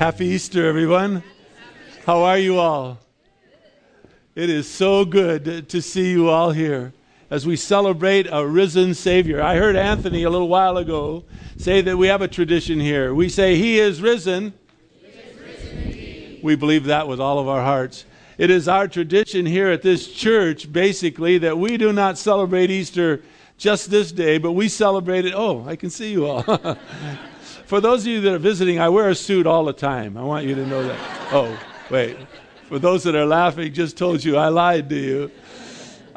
Happy Easter, everyone. How are you all? It is so good to see you all here as we celebrate a risen Savior. I heard Anthony a little while ago say that we have a tradition here. We say, He is risen. He is risen we believe that with all of our hearts. It is our tradition here at this church, basically, that we do not celebrate Easter just this day, but we celebrate it. Oh, I can see you all. For those of you that are visiting, I wear a suit all the time. I want you to know that. Oh, wait. For those that are laughing, just told you I lied to you.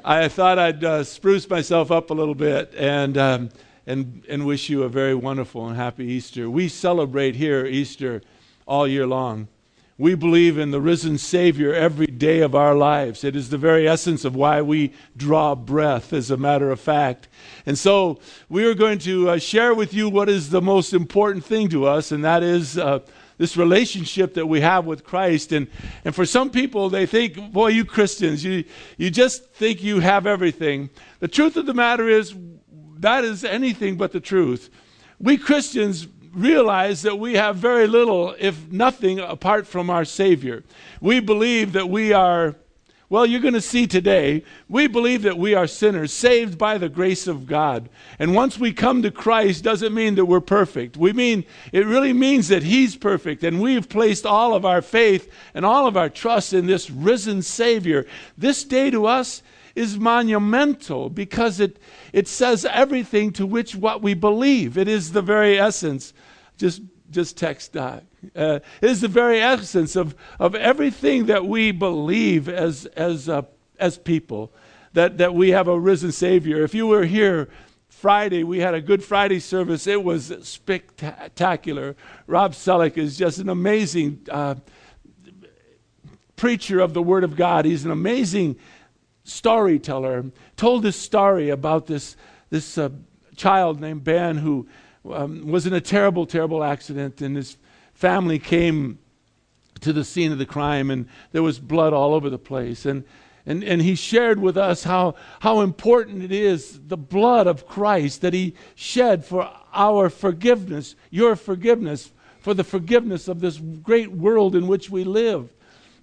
I thought I'd uh, spruce myself up a little bit and, um, and, and wish you a very wonderful and happy Easter. We celebrate here Easter all year long. We believe in the risen Savior every day of our lives. It is the very essence of why we draw breath, as a matter of fact. And so we are going to uh, share with you what is the most important thing to us, and that is uh, this relationship that we have with Christ. And, and for some people, they think, boy, you Christians, you, you just think you have everything. The truth of the matter is, that is anything but the truth. We Christians realize that we have very little, if nothing, apart from our Savior. We believe that we are, well, you're going to see today, we believe that we are sinners, saved by the grace of God. And once we come to Christ, doesn't mean that we're perfect. We mean, it really means that He's perfect, and we've placed all of our faith and all of our trust in this risen Savior. This day to us, is monumental because it, it says everything to which what we believe. It is the very essence. Just, just text Doc. Uh, it is the very essence of, of everything that we believe as, as, uh, as people, that, that we have a risen Savior. If you were here Friday, we had a Good Friday service. It was spectacular. Rob Selleck is just an amazing uh, preacher of the Word of God. He's an amazing storyteller, told this story about this, this uh, child named Ben who um, was in a terrible, terrible accident, and his family came to the scene of the crime, and there was blood all over the place. And, and, and he shared with us how, how important it is the blood of Christ that he shed for our forgiveness, your forgiveness, for the forgiveness of this great world in which we live.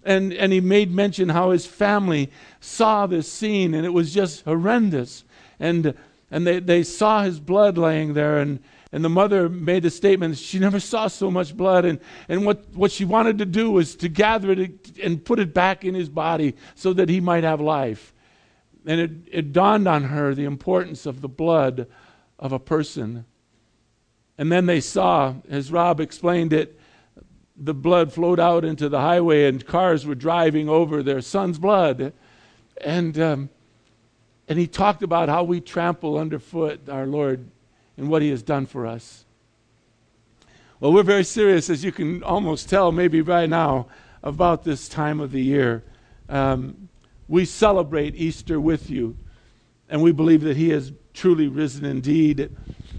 And, and he made mention how his family saw this scene and it was just horrendous. And, and they, they saw his blood laying there. And, and the mother made the statement she never saw so much blood. And, and what, what she wanted to do was to gather it and put it back in his body so that he might have life. And it, it dawned on her the importance of the blood of a person. And then they saw, as Rob explained it, the blood flowed out into the highway and cars were driving over their son's blood. And, um, and he talked about how we trample underfoot our Lord and what he has done for us. Well, we're very serious, as you can almost tell, maybe right now, about this time of the year. Um, we celebrate Easter with you, and we believe that he has truly risen indeed.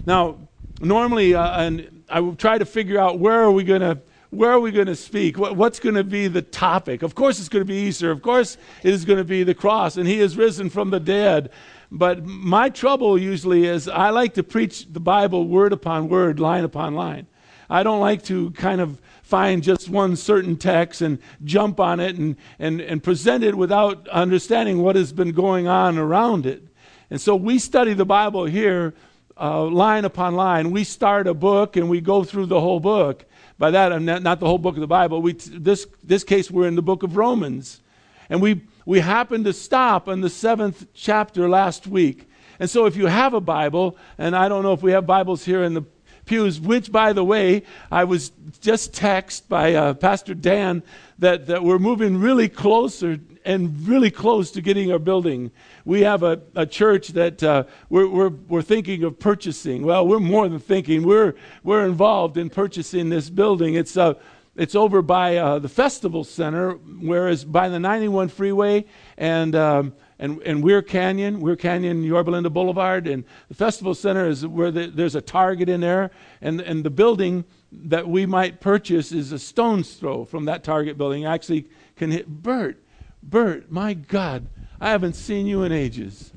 Now, normally, uh, and I will try to figure out where are we going to where are we going to speak? What, what's going to be the topic? Of course, it's going to be Easter. Of course, it is going to be the cross, and He is risen from the dead. But my trouble usually is I like to preach the Bible word upon word, line upon line. I don't like to kind of find just one certain text and jump on it and, and, and present it without understanding what has been going on around it. And so we study the Bible here uh, line upon line. We start a book and we go through the whole book. By that, I'm not, not the whole book of the Bible. We, this, this case, we're in the book of Romans. And we, we happened to stop in the seventh chapter last week. And so, if you have a Bible, and I don't know if we have Bibles here in the pews, which, by the way, I was just texted by uh, Pastor Dan that, that we're moving really closer and really close to getting our building we have a, a church that uh, we're, we're, we're thinking of purchasing. Well, we're more than thinking, we're, we're involved in purchasing this building. It's, uh, it's over by uh, the Festival Center, whereas by the 91 freeway and, um, and, and Weir Canyon, Weir Canyon, Yorba Linda Boulevard, and the Festival Center is where the, there's a Target in there, and, and the building that we might purchase is a stone's throw from that Target building. Actually, can hit Bert. Bert, my God, I haven't seen you in ages.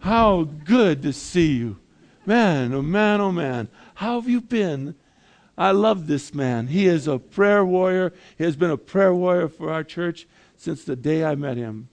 How good to see you. Man, oh man, oh man. How have you been? I love this man. He is a prayer warrior. He has been a prayer warrior for our church since the day I met him.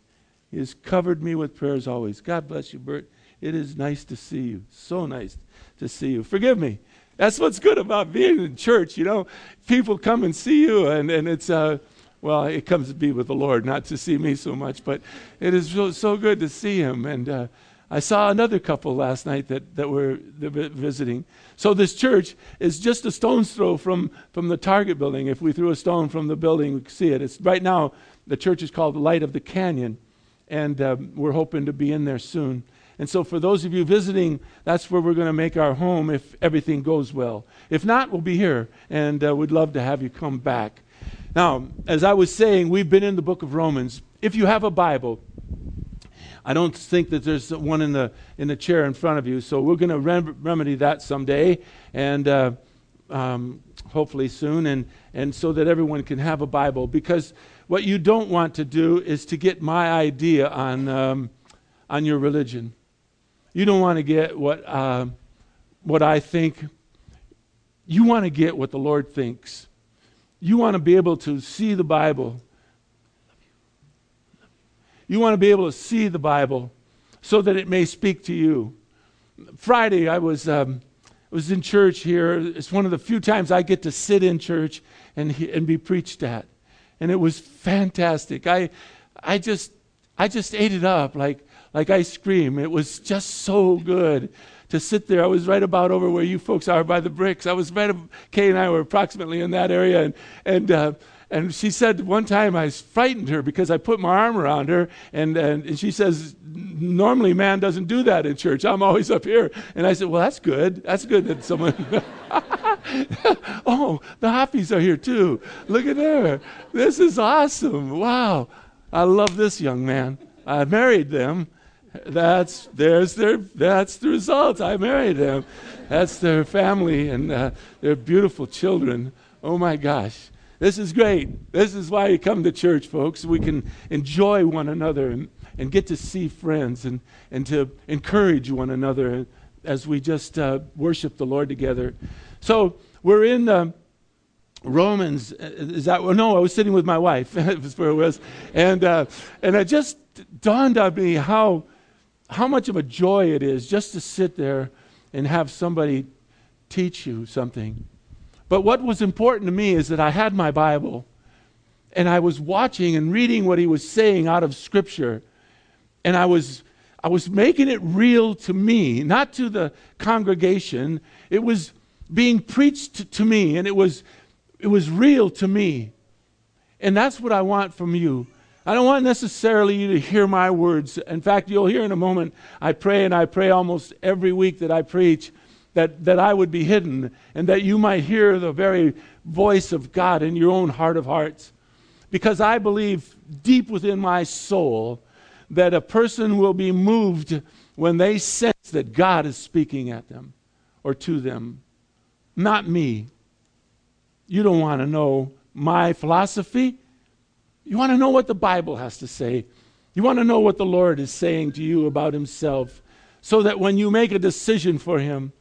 He has covered me with prayers always. God bless you, Bert. It is nice to see you. So nice to see you. Forgive me. That's what's good about being in church. You know, people come and see you, and, and it's, uh, well, it comes to be with the Lord, not to see me so much, but it is so, so good to see him. And uh, I saw another couple last night that, that were visiting. So this church is just a stone's throw from, from the Target building. If we threw a stone from the building, we could see it. It's right now, the church is called Light of the Canyon, and um, we're hoping to be in there soon. And so, for those of you visiting, that's where we're going to make our home if everything goes well. If not, we'll be here, and uh, we'd love to have you come back. Now, as I was saying, we've been in the book of Romans. If you have a Bible, I don't think that there's one in the in the chair in front of you, so we're going to rem- remedy that someday, and uh, um, hopefully soon, and and so that everyone can have a Bible. Because what you don't want to do is to get my idea on um, on your religion. You don't want to get what uh, what I think. You want to get what the Lord thinks. You want to be able to see the Bible. You want to be able to see the Bible so that it may speak to you. Friday, I was, um, was in church here. It's one of the few times I get to sit in church and, and be preached at. And it was fantastic. I, I, just, I just ate it up like, like ice cream. It was just so good to sit there. I was right about over where you folks are by the bricks. I was right, Kay and I were approximately in that area, and and. Uh, and she said one time I frightened her because I put my arm around her, and, and, and she says, Normally, man doesn't do that in church. I'm always up here. And I said, Well, that's good. That's good that someone. oh, the Hoppies are here too. Look at there. This is awesome. Wow. I love this young man. I married them. That's there's their that's the result. I married them. That's their family and uh, their beautiful children. Oh my gosh, this is great. This is why you come to church, folks. We can enjoy one another and, and get to see friends and and to encourage one another as we just uh, worship the Lord together. So we're in. Uh, Romans, is that, no, I was sitting with my wife, that's where it was. And, uh, and it just dawned on me how, how much of a joy it is just to sit there and have somebody teach you something. But what was important to me is that I had my Bible and I was watching and reading what he was saying out of Scripture. And I was, I was making it real to me, not to the congregation. It was being preached to me, and it was, it was real to me. And that's what I want from you. I don't want necessarily you to hear my words. In fact, you'll hear in a moment, I pray and I pray almost every week that I preach that, that I would be hidden and that you might hear the very voice of God in your own heart of hearts. Because I believe deep within my soul that a person will be moved when they sense that God is speaking at them or to them, not me. You don't want to know my philosophy. You want to know what the Bible has to say. You want to know what the Lord is saying to you about Himself so that when you make a decision for Him,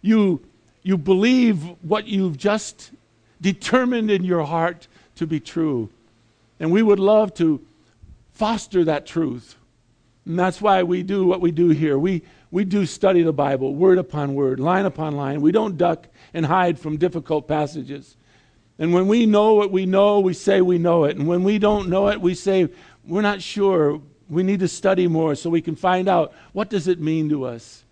you, you believe what you've just determined in your heart to be true. And we would love to foster that truth. And that's why we do what we do here. We, we do study the Bible, word upon word, line upon line. We don't duck and hide from difficult passages. And when we know what we know, we say we know it. And when we don't know it, we say we're not sure. We need to study more so we can find out what does it mean to us.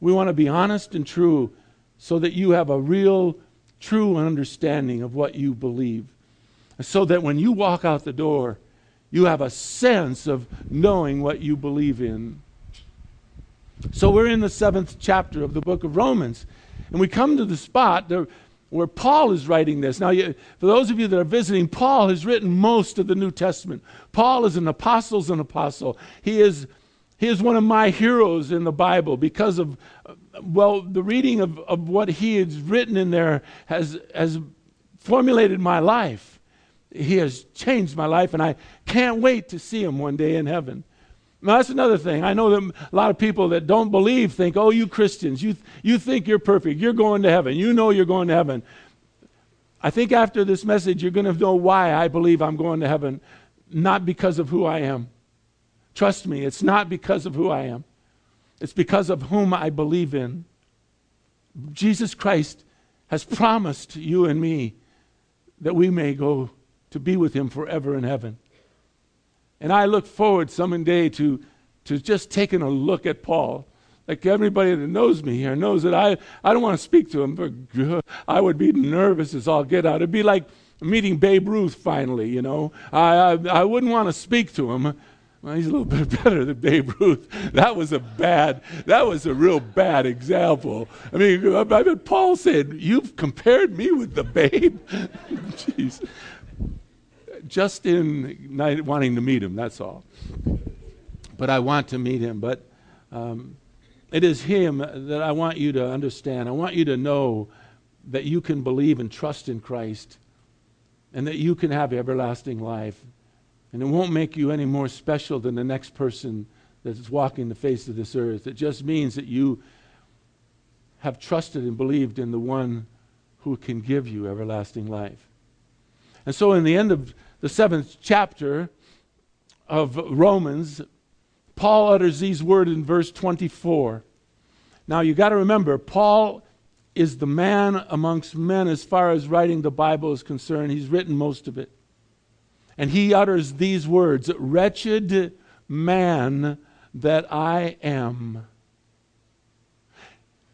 We want to be honest and true so that you have a real true understanding of what you believe. So that when you walk out the door, you have a sense of knowing what you believe in. So we're in the seventh chapter of the book of Romans. And we come to the spot, there, where Paul is writing this. Now, you, for those of you that are visiting, Paul has written most of the New Testament. Paul is an apostle's an apostle. He is, he is one of my heroes in the Bible because of, well, the reading of, of what he has written in there has, has formulated my life. He has changed my life, and I can't wait to see him one day in heaven. Now, that's another thing. I know that a lot of people that don't believe think, oh, you Christians, you, you think you're perfect. You're going to heaven. You know you're going to heaven. I think after this message, you're going to know why I believe I'm going to heaven, not because of who I am. Trust me, it's not because of who I am, it's because of whom I believe in. Jesus Christ has promised you and me that we may go to be with him forever in heaven. And I look forward someday to, to just taking a look at Paul. Like everybody that knows me here knows that I, I don't want to speak to him, but I would be nervous as all get out. It'd be like meeting Babe Ruth finally, you know. I, I, I wouldn't want to speak to him. Well, he's a little bit better than Babe Ruth. That was a bad, that was a real bad example. I mean, I, I mean Paul said, You've compared me with the babe? Jeez just in wanting to meet him, that's all. But I want to meet him. But um, it is him that I want you to understand. I want you to know that you can believe and trust in Christ and that you can have everlasting life. And it won't make you any more special than the next person that's walking the face of this earth. It just means that you have trusted and believed in the one who can give you everlasting life. And so, in the end of the seventh chapter of Romans, Paul utters these words in verse 24. Now, you got to remember, Paul is the man amongst men as far as writing the Bible is concerned. He's written most of it. And he utters these words Wretched man that I am.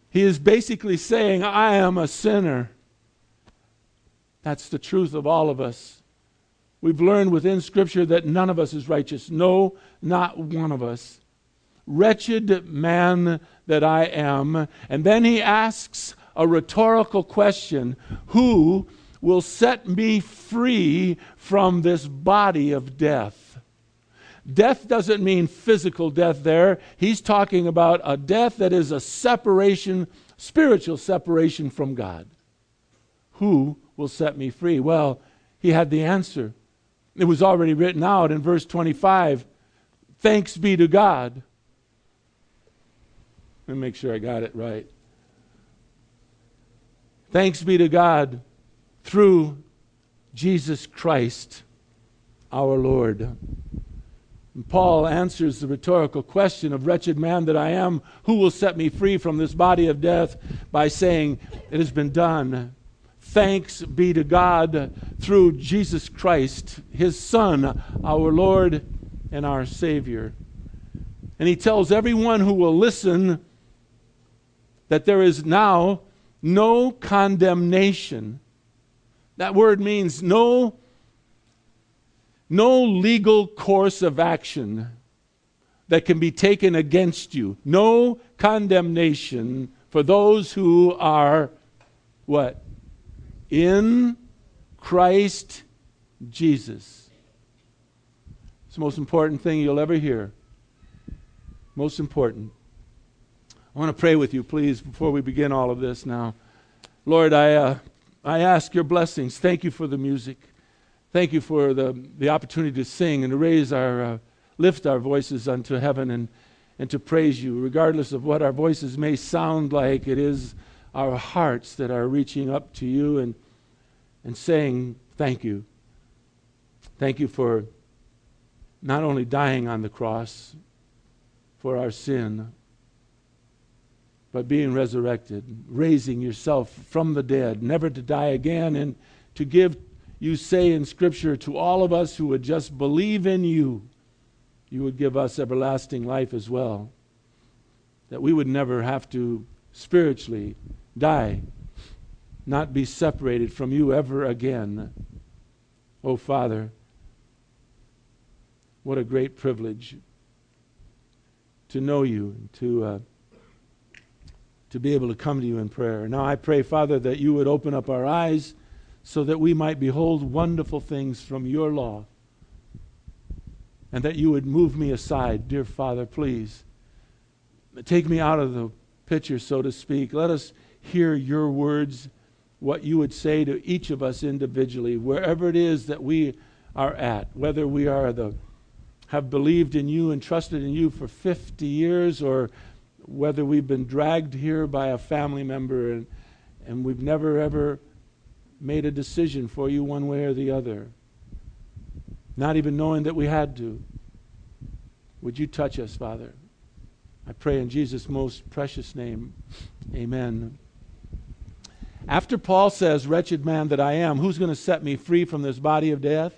He is basically saying, I am a sinner. That's the truth of all of us. We've learned within Scripture that none of us is righteous. No, not one of us. Wretched man that I am. And then he asks a rhetorical question Who will set me free from this body of death? Death doesn't mean physical death there. He's talking about a death that is a separation, spiritual separation from God. Who will set me free? Well, he had the answer. It was already written out in verse 25. Thanks be to God. Let me make sure I got it right. Thanks be to God through Jesus Christ our Lord. And Paul answers the rhetorical question of wretched man that I am, who will set me free from this body of death by saying, It has been done. Thanks be to God through Jesus Christ, his Son, our Lord and our Savior. And he tells everyone who will listen that there is now no condemnation. That word means no, no legal course of action that can be taken against you. No condemnation for those who are what? In Christ Jesus. It's the most important thing you'll ever hear. Most important. I want to pray with you, please, before we begin all of this now. Lord, I, uh, I ask your blessings. Thank you for the music. Thank you for the, the opportunity to sing and to raise our, uh, lift our voices unto heaven and, and to praise you, regardless of what our voices may sound like. It is our hearts that are reaching up to you and, and saying, Thank you. Thank you for not only dying on the cross for our sin, but being resurrected, raising yourself from the dead, never to die again, and to give, you say in Scripture, to all of us who would just believe in you, you would give us everlasting life as well. That we would never have to spiritually die, not be separated from you ever again. Oh, Father, what a great privilege to know you, to, uh, to be able to come to you in prayer. Now I pray, Father, that you would open up our eyes so that we might behold wonderful things from your law. And that you would move me aside, dear Father, please. Take me out of the picture, so to speak. Let us hear your words, what you would say to each of us individually, wherever it is that we are at, whether we are the have believed in you and trusted in you for 50 years or whether we've been dragged here by a family member and, and we've never ever made a decision for you one way or the other, not even knowing that we had to. Would you touch us, Father? I pray in Jesus' most precious name. Amen. After Paul says, Wretched man that I am, who's going to set me free from this body of death?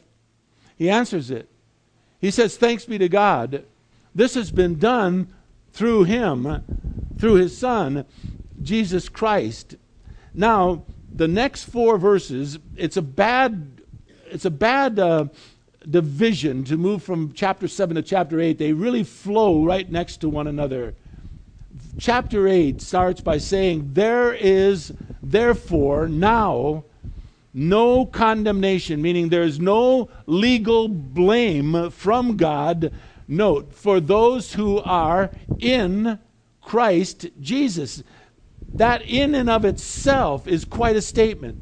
He answers it. He says, Thanks be to God. This has been done through him, through his Son, Jesus Christ. Now, the next four verses, it's a bad, it's a bad uh, division to move from chapter 7 to chapter 8. They really flow right next to one another. Chapter 8 starts by saying, There is therefore now no condemnation, meaning there's no legal blame from God. Note, for those who are in Christ Jesus. That in and of itself is quite a statement.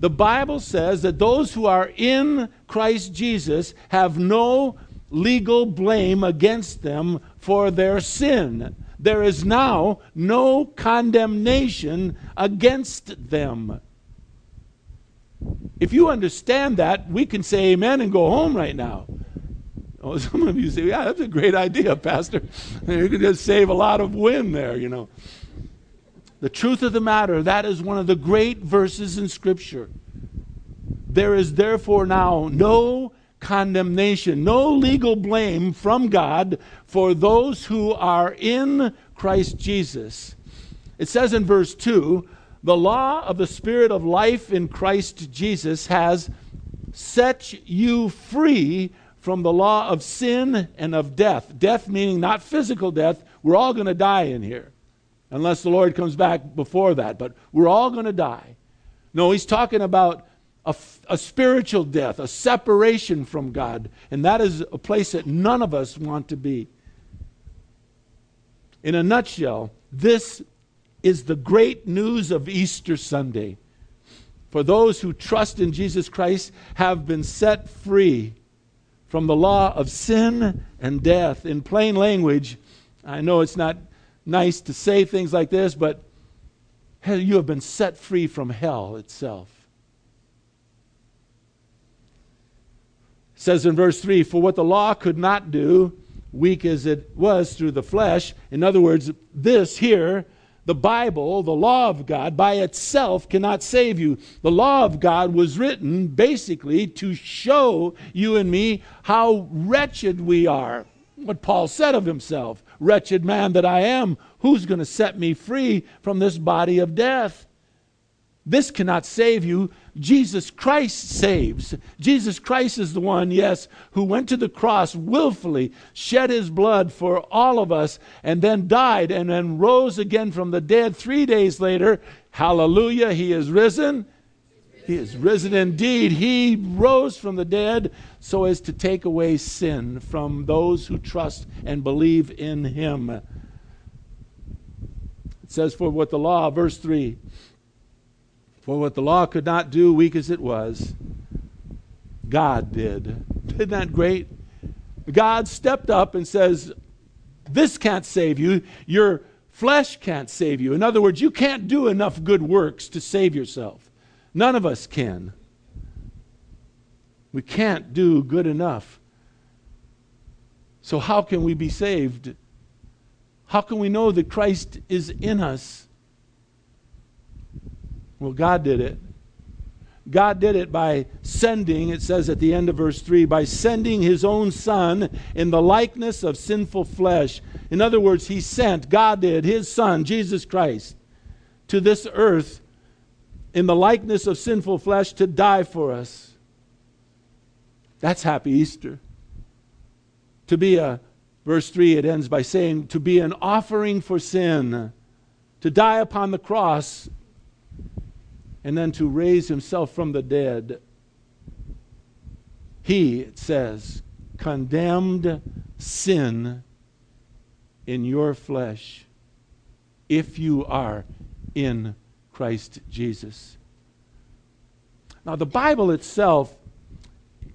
The Bible says that those who are in Christ Jesus have no legal blame against them for their sin. There is now no condemnation against them. If you understand that, we can say amen and go home right now. Oh, some of you say, yeah, that's a great idea, Pastor. You could just save a lot of wind there, you know. The truth of the matter, that is one of the great verses in Scripture. There is therefore now no condemnation, no legal blame from God for those who are in Christ Jesus. It says in verse 2 the law of the Spirit of life in Christ Jesus has set you free from the law of sin and of death. Death meaning not physical death. We're all going to die in here unless the Lord comes back before that. But we're all going to die. No, he's talking about a, a, spiritual death, a separation from God. And that is a place that none of us want to be. In a nutshell, this is the great news of Easter Sunday. For those who trust in Jesus Christ have been set free from the law of sin and death. In plain language, I know it's not nice to say things like this, but you have been set free from hell itself. Says in verse 3 For what the law could not do, weak as it was through the flesh, in other words, this here, the Bible, the law of God, by itself cannot save you. The law of God was written basically to show you and me how wretched we are. What Paul said of himself Wretched man that I am, who's going to set me free from this body of death? This cannot save you. Jesus Christ saves. Jesus Christ is the one, yes, who went to the cross willfully, shed his blood for all of us, and then died and then rose again from the dead three days later. Hallelujah, he is risen. He is risen indeed. He rose from the dead so as to take away sin from those who trust and believe in him. It says, For what the law, verse 3 for what the law could not do, weak as it was, God did. Isn't that great? God stepped up and says, This can't save you. Your flesh can't save you. In other words, you can't do enough good works to save yourself. None of us can. We can't do good enough. So, how can we be saved? How can we know that Christ is in us? Well, God did it. God did it by sending, it says at the end of verse 3, by sending his own son in the likeness of sinful flesh. In other words, he sent, God did, his son, Jesus Christ, to this earth in the likeness of sinful flesh to die for us. That's happy Easter. To be a, verse 3, it ends by saying, to be an offering for sin, to die upon the cross and then to raise himself from the dead. He, it says, condemned sin in your flesh if you are in Christ Jesus. Now, the Bible itself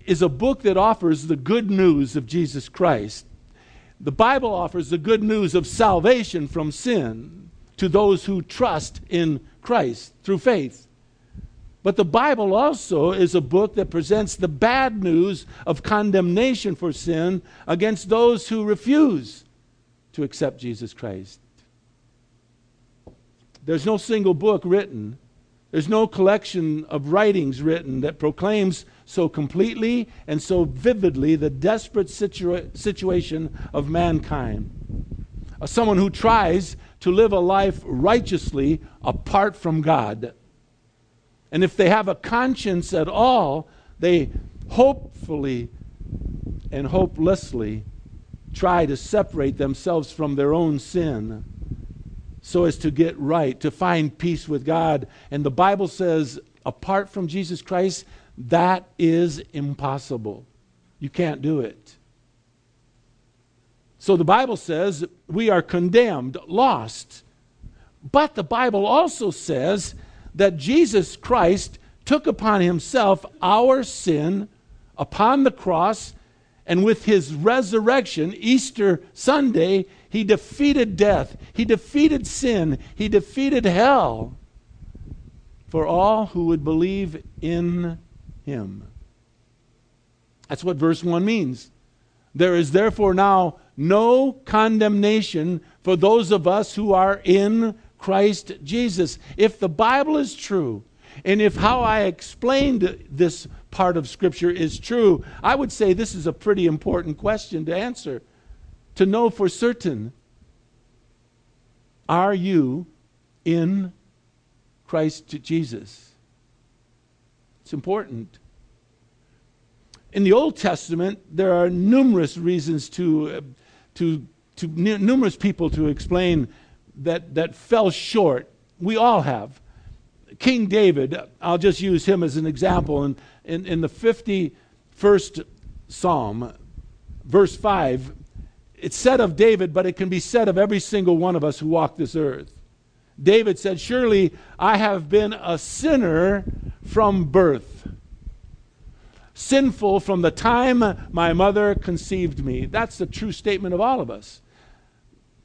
is a book that offers the good news of Jesus Christ. The Bible offers the good news of salvation from sin to those who trust in Christ through faith. But the Bible also is a book that presents the bad news of condemnation for sin against those who refuse to accept Jesus Christ. There's no single book written, there's no collection of writings written that proclaims so completely and so vividly the desperate situa- situation of mankind. Someone who tries to live a life righteously apart from God. And if they have a conscience at all, they hopefully and hopelessly try to separate themselves from their own sin so as to get right, to find peace with God. And the Bible says, apart from Jesus Christ, that is impossible. You can't do it. So the Bible says we are condemned, lost. But the Bible also says that Jesus Christ took upon himself our sin upon the cross, and with his resurrection, Easter Sunday, he defeated death, he defeated sin, he defeated hell for all who would believe in him. That's what verse 1 means. There is therefore now no condemnation for those of us who are in Christ Jesus. If the Bible is true, and if how I explained this part of Scripture is true, I would say this is a pretty important question to answer. To know for certain are you in Christ Jesus? It's important. In the Old Testament, there are numerous reasons to, uh, to, to numerous people to explain that, that fell short. We all have. King David, I'll just use him as an example. In, in, in the 51st Psalm, verse 5, it's said of David, but it can be said of every single one of us who walk this earth. David said, Surely I have been a sinner from birth, sinful from the time my mother conceived me. That's the true statement of all of us.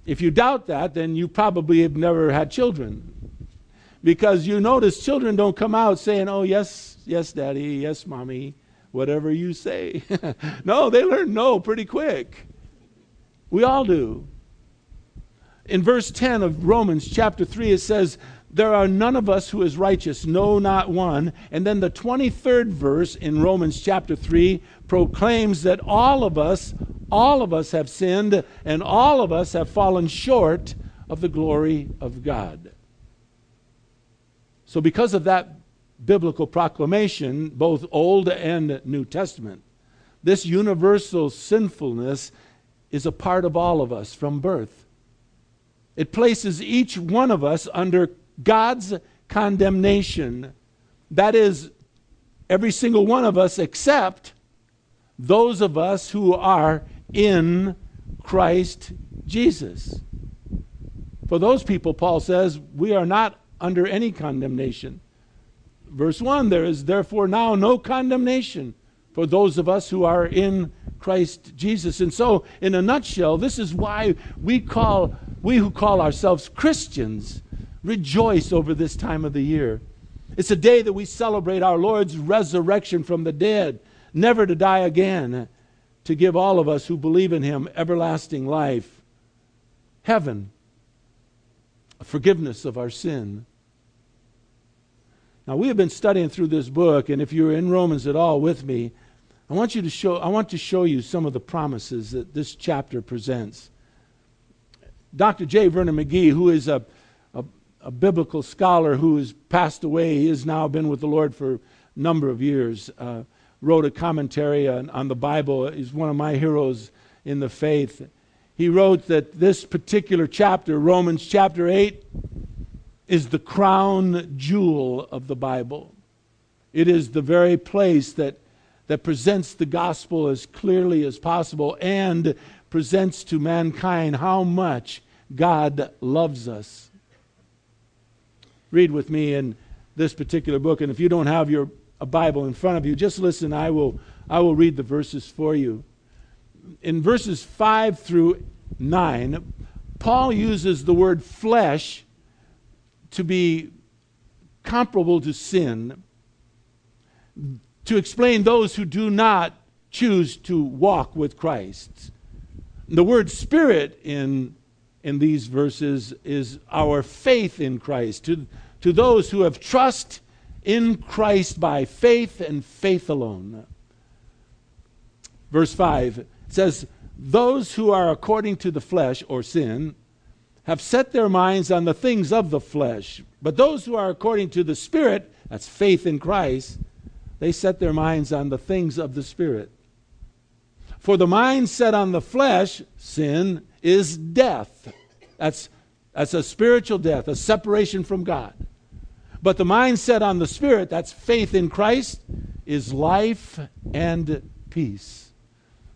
If you doubt that, then you probably have never had children. Because you notice children don't come out saying, Oh, yes, yes, daddy, yes, mommy, whatever you say. no, they learn no pretty quick. We all do. In verse 10 of Romans chapter 3, it says, There are none of us who is righteous, no, not one. And then the 23rd verse in Romans chapter 3 proclaims that all of us, all of us have sinned, and all of us have fallen short of the glory of God. So, because of that biblical proclamation, both Old and New Testament, this universal sinfulness is a part of all of us from birth. It places each one of us under God's condemnation. That is, every single one of us except those of us who are in Christ Jesus. For those people, Paul says, we are not under any condemnation. Verse 1 there is therefore now no condemnation for those of us who are in Christ Jesus. And so, in a nutshell, this is why we call we who call ourselves Christians rejoice over this time of the year. It's a day that we celebrate our Lord's resurrection from the dead, never to die again, to give all of us who believe in him everlasting life, heaven, forgiveness of our sin. Now, we have been studying through this book, and if you're in Romans at all with me, I want you to show I want to show you some of the promises that this chapter presents. Dr. J. Vernon McGee, who is a, a, biblical scholar who has passed away, he has now been with the Lord for a number of years, uh, wrote a commentary on, on the Bible. He's one of my heroes in the faith. He wrote that this particular chapter, Romans chapter 8, is the crown jewel of the Bible. It is the very place that that presents the gospel as clearly as possible and presents to mankind how much God loves us. Read with me in this particular book, and if you don't have your a Bible in front of you, just listen. I will, I will read the verses for you. In verses 5 through 9, Paul uses the word flesh to be comparable to sin to explain those who do not choose to walk with Christ. The word spirit in, in these verses is our faith in Christ. To, to those who have trust in Christ by faith and faith alone. Verse 5 says, Those who are according to the flesh or sin have set their minds on the things of the flesh. But those who are according to the Spirit, that's faith in Christ, they set their minds on the things of the Spirit. For the mind set on the flesh, sin, is death. That's, that's a spiritual death, a separation from God. But the mindset on the Spirit, that's faith in Christ, is life and peace.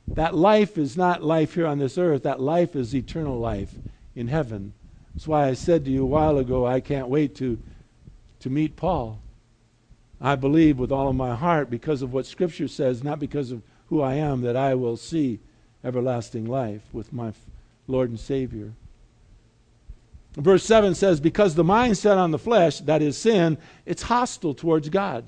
That life is not life here on this earth, that life is eternal life in heaven. That's why I said to you a while ago, I can't wait to, to meet Paul. I believe with all of my heart because of what Scripture says, not because of who I am, that I will see everlasting life with my Lord and Savior. Verse 7 says, Because the mind set on the flesh, that is sin, it's hostile towards God.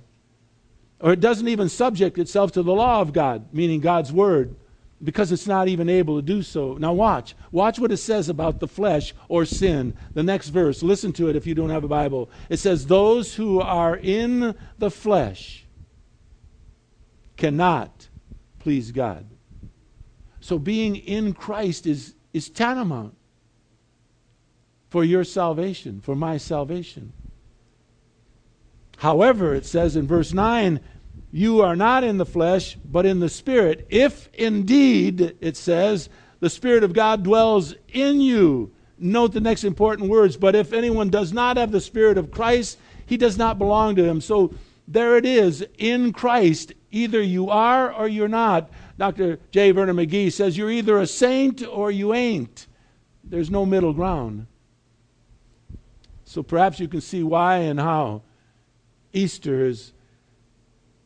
Or it doesn't even subject itself to the law of God, meaning God's word because it's not even able to do so. Now, watch. Watch what it says about the flesh or sin. The next verse. Listen to it if you don't have a Bible. It says, Those who are in the flesh cannot please God. So, being in Christ is, is tantamount for your salvation, for my salvation. However, it says in verse 9, you are not in the flesh, but in the Spirit, if indeed, it says, the Spirit of God dwells in you. Note the next important words, but if anyone does not have the Spirit of Christ, he does not belong to him. So there it is, in Christ. Either you are or you're not. Dr. J. Vernon McGee says you're either a saint or you ain't. There's no middle ground. So perhaps you can see why and how Easter is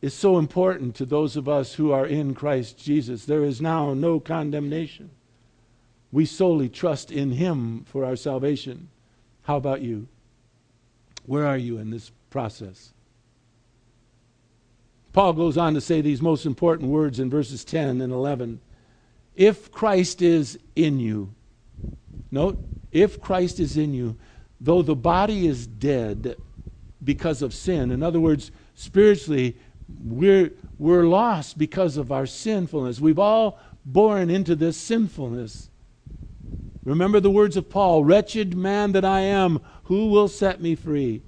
is so important to those of us who are in Christ Jesus. There is now no condemnation. We solely trust in Him for our salvation. How about you? Where are you in this process? Paul goes on to say these most important words in verses 10 and 11. If Christ is in you, note, if Christ is in you, though the body is dead because of sin, in other words, spiritually, we're, we're lost because of our sinfulness. We've all born into this sinfulness. Remember the words of Paul Wretched man that I am, who will set me free?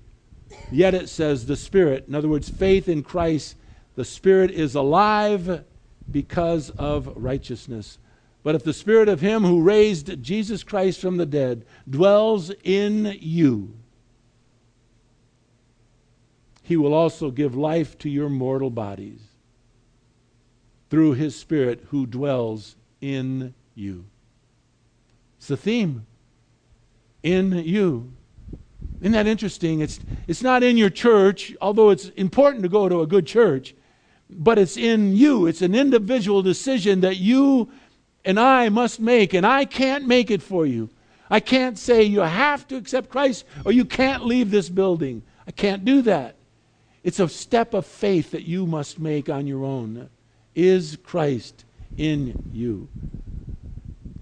Yet it says the Spirit, in other words, faith in Christ, the Spirit is alive because of righteousness. But if the Spirit of Him who raised Jesus Christ from the dead dwells in you, he will also give life to your mortal bodies through his Spirit who dwells in you. It's the theme. In you. Isn't that interesting? It's, it's not in your church, although it's important to go to a good church, but it's in you. It's an individual decision that you and I must make, and I can't make it for you. I can't say you have to accept Christ or you can't leave this building. I can't do that. It's a step of faith that you must make on your own. Is Christ in you?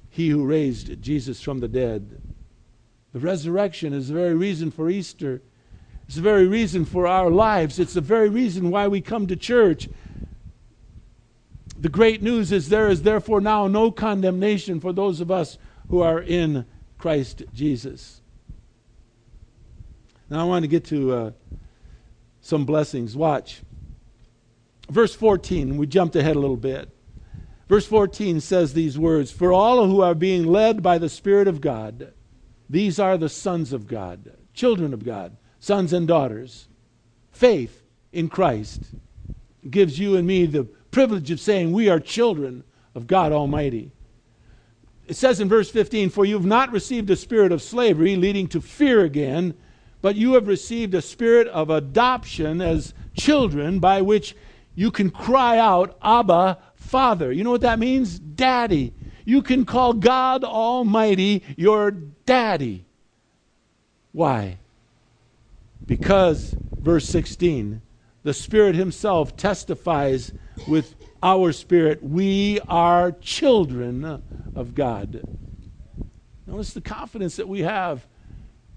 He who raised Jesus from the dead. The resurrection is the very reason for Easter. It's the very reason for our lives. It's the very reason why we come to church. The great news is there is therefore now no condemnation for those of us who are in Christ Jesus. Now I want to get to uh, some blessings. Watch. Verse 14, we jumped ahead a little bit. Verse 14 says these words For all who are being led by the Spirit of God, these are the sons of God, children of God, sons and daughters. Faith in Christ gives you and me the privilege of saying we are children of God Almighty. It says in verse 15, For you have not received a spirit of slavery, leading to fear again but you have received a spirit of adoption as children by which you can cry out, Abba, Father. You know what that means? Daddy. You can call God Almighty your daddy. Why? Because, verse 16, the Spirit Himself testifies with our spirit we are children of God. Notice the confidence that we have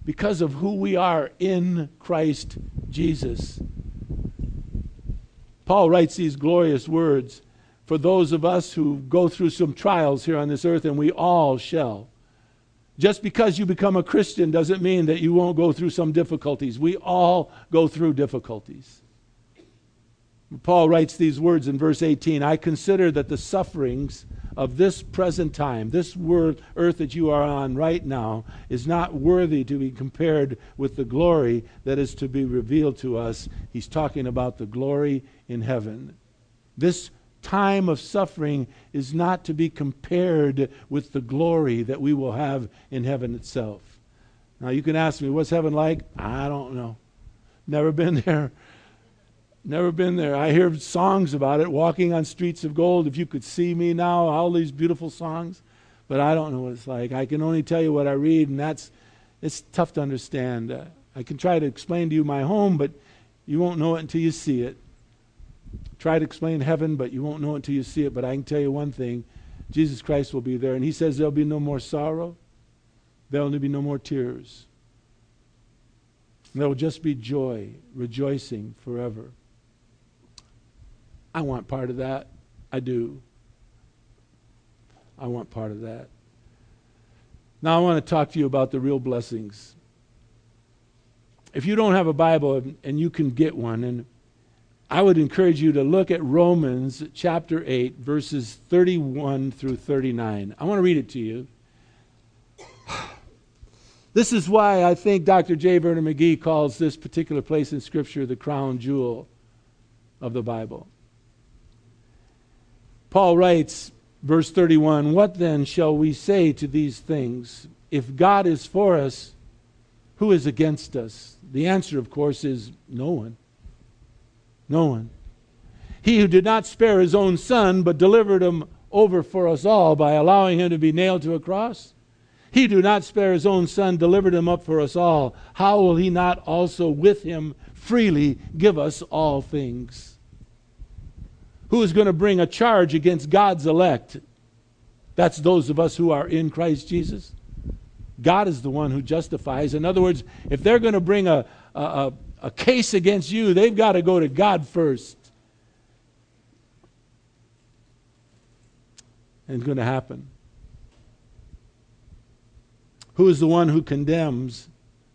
because of who we are in Christ Jesus. Paul writes these glorious words for those of us who go through some trials here on this earth, and we all shall. Just because you become a Christian doesn't mean that you won't go through some difficulties. We all go through difficulties. Paul writes these words in verse 18 I consider that the sufferings of this present time, this world, earth that you are on right now, is not worthy to be compared with the glory that is to be revealed to us. He's talking about the glory in heaven. This time of suffering is not to be compared with the glory that we will have in heaven itself. Now, you can ask me, what's heaven like? I don't know. Never been there. Never been there. I hear songs about it, walking on streets of gold. If you could see me now, all these beautiful songs. But I don't know what it's like. I can only tell you what I read, and that's it's tough to understand. Uh, I can try to explain to you my home, but you won't know it until you see it. Try to explain heaven, but you won't know it until you see it. But I can tell you one thing Jesus Christ will be there, and He says there'll be no more sorrow, there'll be no more tears. There will just be joy, rejoicing forever. I want part of that. I do. I want part of that. Now, I want to talk to you about the real blessings. If you don't have a Bible and you can get one, and I would encourage you to look at Romans chapter 8, verses 31 through 39. I want to read it to you. This is why I think Dr. J. Vernon McGee calls this particular place in Scripture the crown jewel of the Bible. Paul writes, verse 31 What then shall we say to these things? If God is for us, who is against us? The answer, of course, is no one. No one. He who did not spare his own son, but delivered him over for us all by allowing him to be nailed to a cross. He did not spare his own son, delivered him up for us all. How will he not also with him freely give us all things? Who is going to bring a charge against God's elect? That's those of us who are in Christ Jesus. God is the one who justifies. In other words, if they're going to bring a, a, a case against you, they've got to go to God first. And it's going to happen. Who is the one who condemns?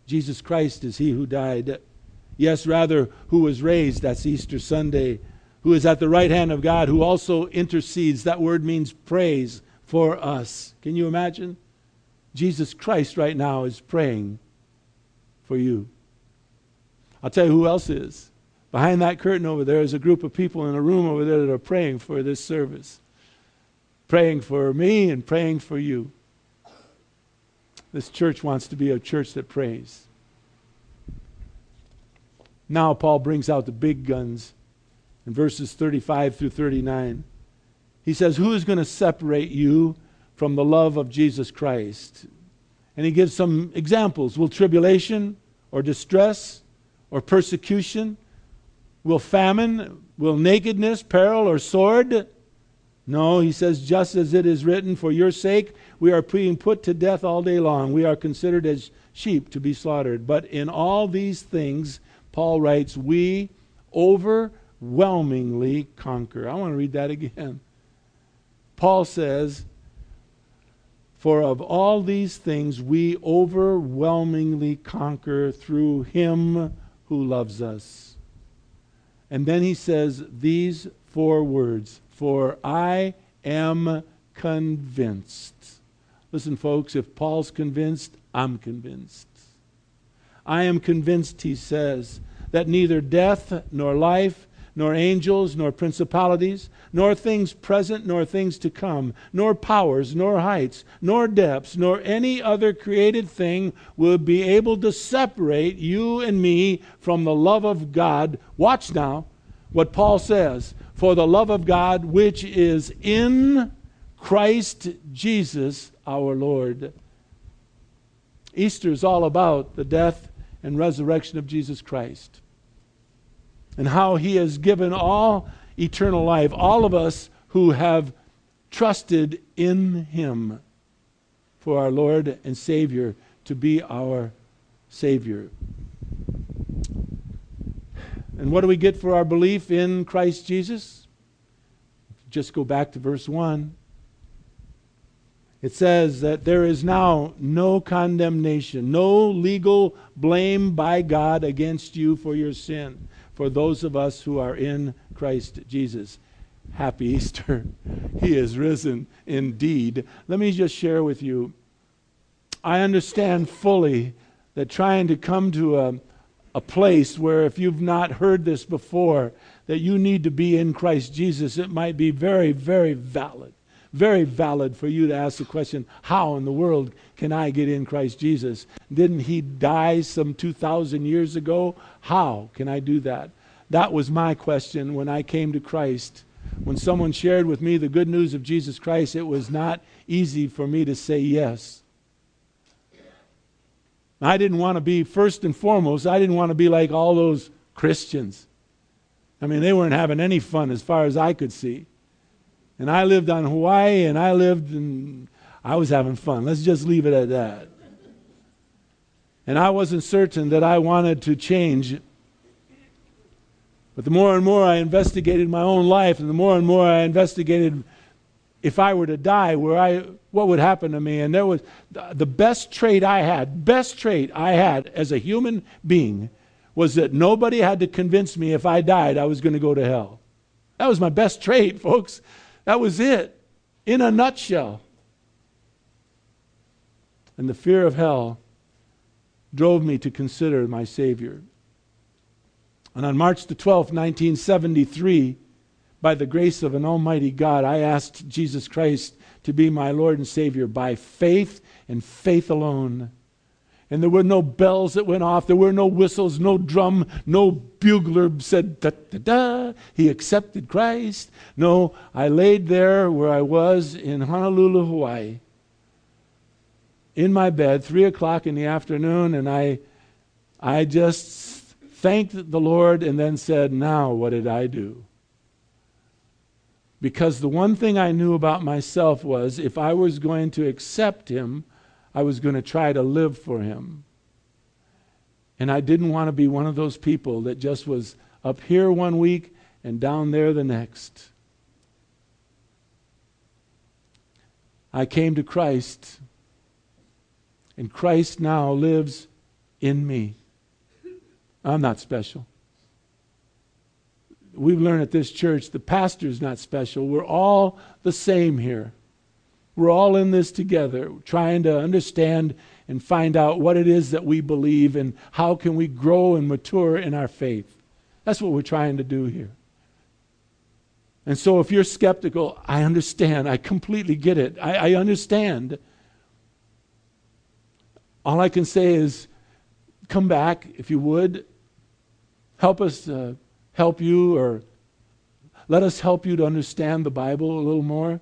Jesus Christ is he who died. Yes, rather, who was raised. That's Easter Sunday who is at the right hand of God, who also intercedes. That word means prays for us. Can you imagine? Jesus Christ right now is praying for you. I'll tell you who else is. Behind that curtain over there is a group of people in a room over there that are praying for this service, praying for me and praying for you. This church wants to be a church that prays. Now, Paul brings out the big guns in verses 35 through 39. He says, Who is going to separate you from the love of Jesus Christ? And he gives some examples. Will tribulation or distress or persecution? Will famine? Will nakedness, peril, or sword? No, he says, just as it is written, for your sake we are being put to death all day long. We are considered as sheep to be slaughtered. But in all these things, Paul writes, we overwhelmingly conquer. I want to read that again. Paul says, For of all these things we overwhelmingly conquer through him who loves us. And then he says these four words For I am convinced. Listen, folks, if Paul's convinced, I'm convinced. I am convinced, he says, that neither death nor life nor angels, nor principalities, nor things present, nor things to come, nor powers, nor heights, nor depths, nor any other created thing will be able to separate you and me from the love of God. Watch now what Paul says for the love of God which is in Christ Jesus our Lord. Easter is all about the death and resurrection of Jesus Christ. And how He has given all eternal life, all of us who have trusted in Him for our Lord and Savior to be our Savior. And what do we get for our belief in Christ Jesus? Just go back to verse 1. It says that there is now no condemnation, no legal blame by God against you for your sin, for those of us who are in Christ Jesus. Happy Easter. He is risen indeed. Let me just share with you. I understand fully that trying to come to a, a place where, if you've not heard this before, that you need to be in Christ Jesus, it might be very, very valid very valid for you to ask the question how in the world can I get in Christ Jesus? Didn't he die some 2,000 years ago? How can I do that? That was my question when I came to Christ. When someone shared with me the good news of Jesus Christ, it was not easy for me to say yes. I didn't want to be, first and foremost, I didn't want to be like all those Christians. I mean, they weren't having any fun as far as I could see. And I lived on Hawaii and I lived and I was having fun. Let's just leave it at that. And I wasn't certain that I wanted to change. But the more and more I investigated my own life and the more and more I investigated if I were to die, where I what would happen to me? And there was the best trait I had, best trait I had as a human being was that nobody had to convince me if I died I was going to go to hell. That was my best trait, folks. That was it, in a nutshell. And the fear of hell drove me to consider my Savior. And on March the 12th, 1973, by the grace of an almighty God, I asked Jesus Christ to be my Lord and Savior by faith and faith alone. And there were no bells that went off. There were no whistles, no drum, no bugler said, da da da. He accepted Christ. No, I laid there where I was in Honolulu, Hawaii, in my bed, three o'clock in the afternoon, and I, I just thanked the Lord and then said, Now, what did I do? Because the one thing I knew about myself was if I was going to accept Him, I was going to try to live for him. And I didn't want to be one of those people that just was up here one week and down there the next. I came to Christ, and Christ now lives in me. I'm not special. We've learned at this church the pastor's not special. We're all the same here. We're all in this together, trying to understand and find out what it is that we believe and how can we grow and mature in our faith. That's what we're trying to do here. And so if you're skeptical, I understand. I completely get it. I, I understand. All I can say is come back if you would. Help us uh, help you or let us help you to understand the Bible a little more.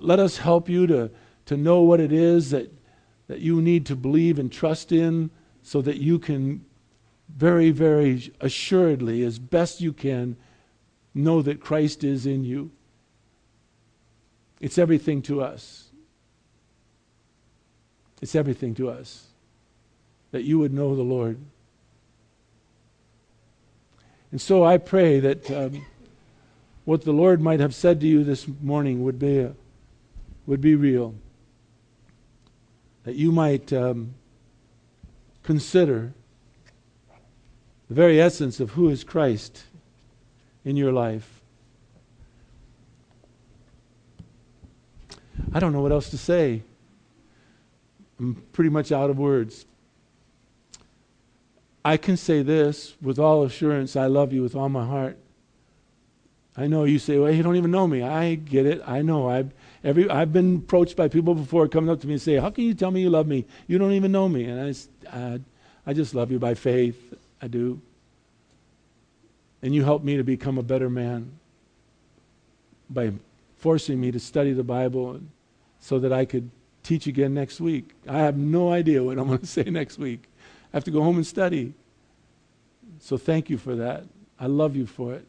Let us help you to, to know what it is that, that you need to believe and trust in so that you can very, very assuredly, as best you can, know that Christ is in you. It's everything to us. It's everything to us that you would know the Lord. And so I pray that um, what the Lord might have said to you this morning would be a, would be real. That you might um, consider the very essence of who is Christ in your life. I don't know what else to say. I'm pretty much out of words. I can say this with all assurance I love you with all my heart. I know you say, well, you don't even know me. I get it. I know. I've, every, I've been approached by people before coming up to me and say, how can you tell me you love me? You don't even know me. And I, I, I just love you by faith. I do. And you help me to become a better man by forcing me to study the Bible so that I could teach again next week. I have no idea what I'm going to say next week. I have to go home and study. So thank you for that. I love you for it.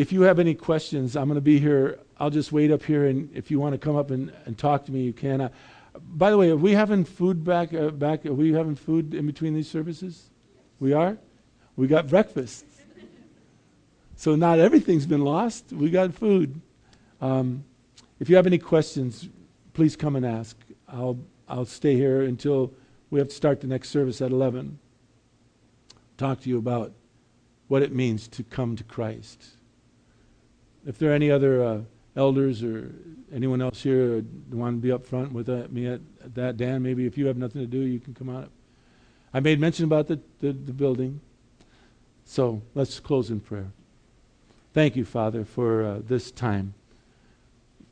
If you have any questions, I'm going to be here. I'll just wait up here, and if you want to come up and, and talk to me, you can. Uh, by the way, are we having food back? Uh, back? Are we having food in between these services? We are. We got breakfast. So not everything's been lost. We got food. Um, if you have any questions, please come and ask. I'll I'll stay here until we have to start the next service at 11. Talk to you about what it means to come to Christ. If there are any other uh, elders or anyone else here who want to be up front with uh, me at, at, that, Dan, maybe if you have nothing to do, you can come on up. I made mention about the, the, the building. So let's close in prayer. Thank you, Father, for uh, this time.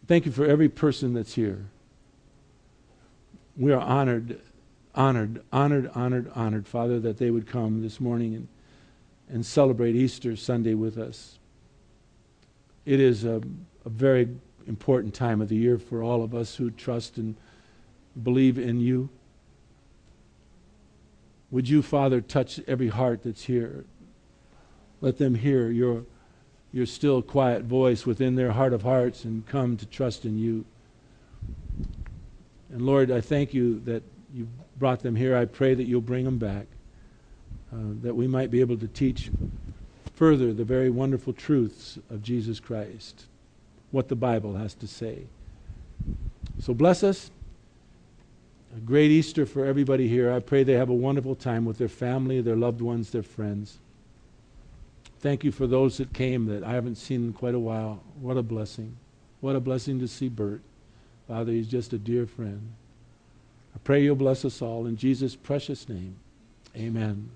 Thank you for every person that's here. We are honored, honored, honored, honored, honored, Father, that they would come this morning and, and celebrate Easter Sunday with us. It is a, a very important time of the year for all of us who trust and believe in you. Would you, Father, touch every heart that's here? Let them hear your, your still quiet voice within their heart of hearts and come to trust in you. And Lord, I thank you that you brought them here. I pray that you'll bring them back, uh, that we might be able to teach further the very wonderful truths of Jesus Christ what the Bible has to say. So bless us. A great Easter for everybody here. I pray they have a wonderful time with their family, their loved ones, their friends. Thank you for those that came that I haven't seen in quite a while. What a blessing. What a blessing to see Bert. Father, he's just a dear friend. I pray you'll bless us all in Jesus' precious name. Amen.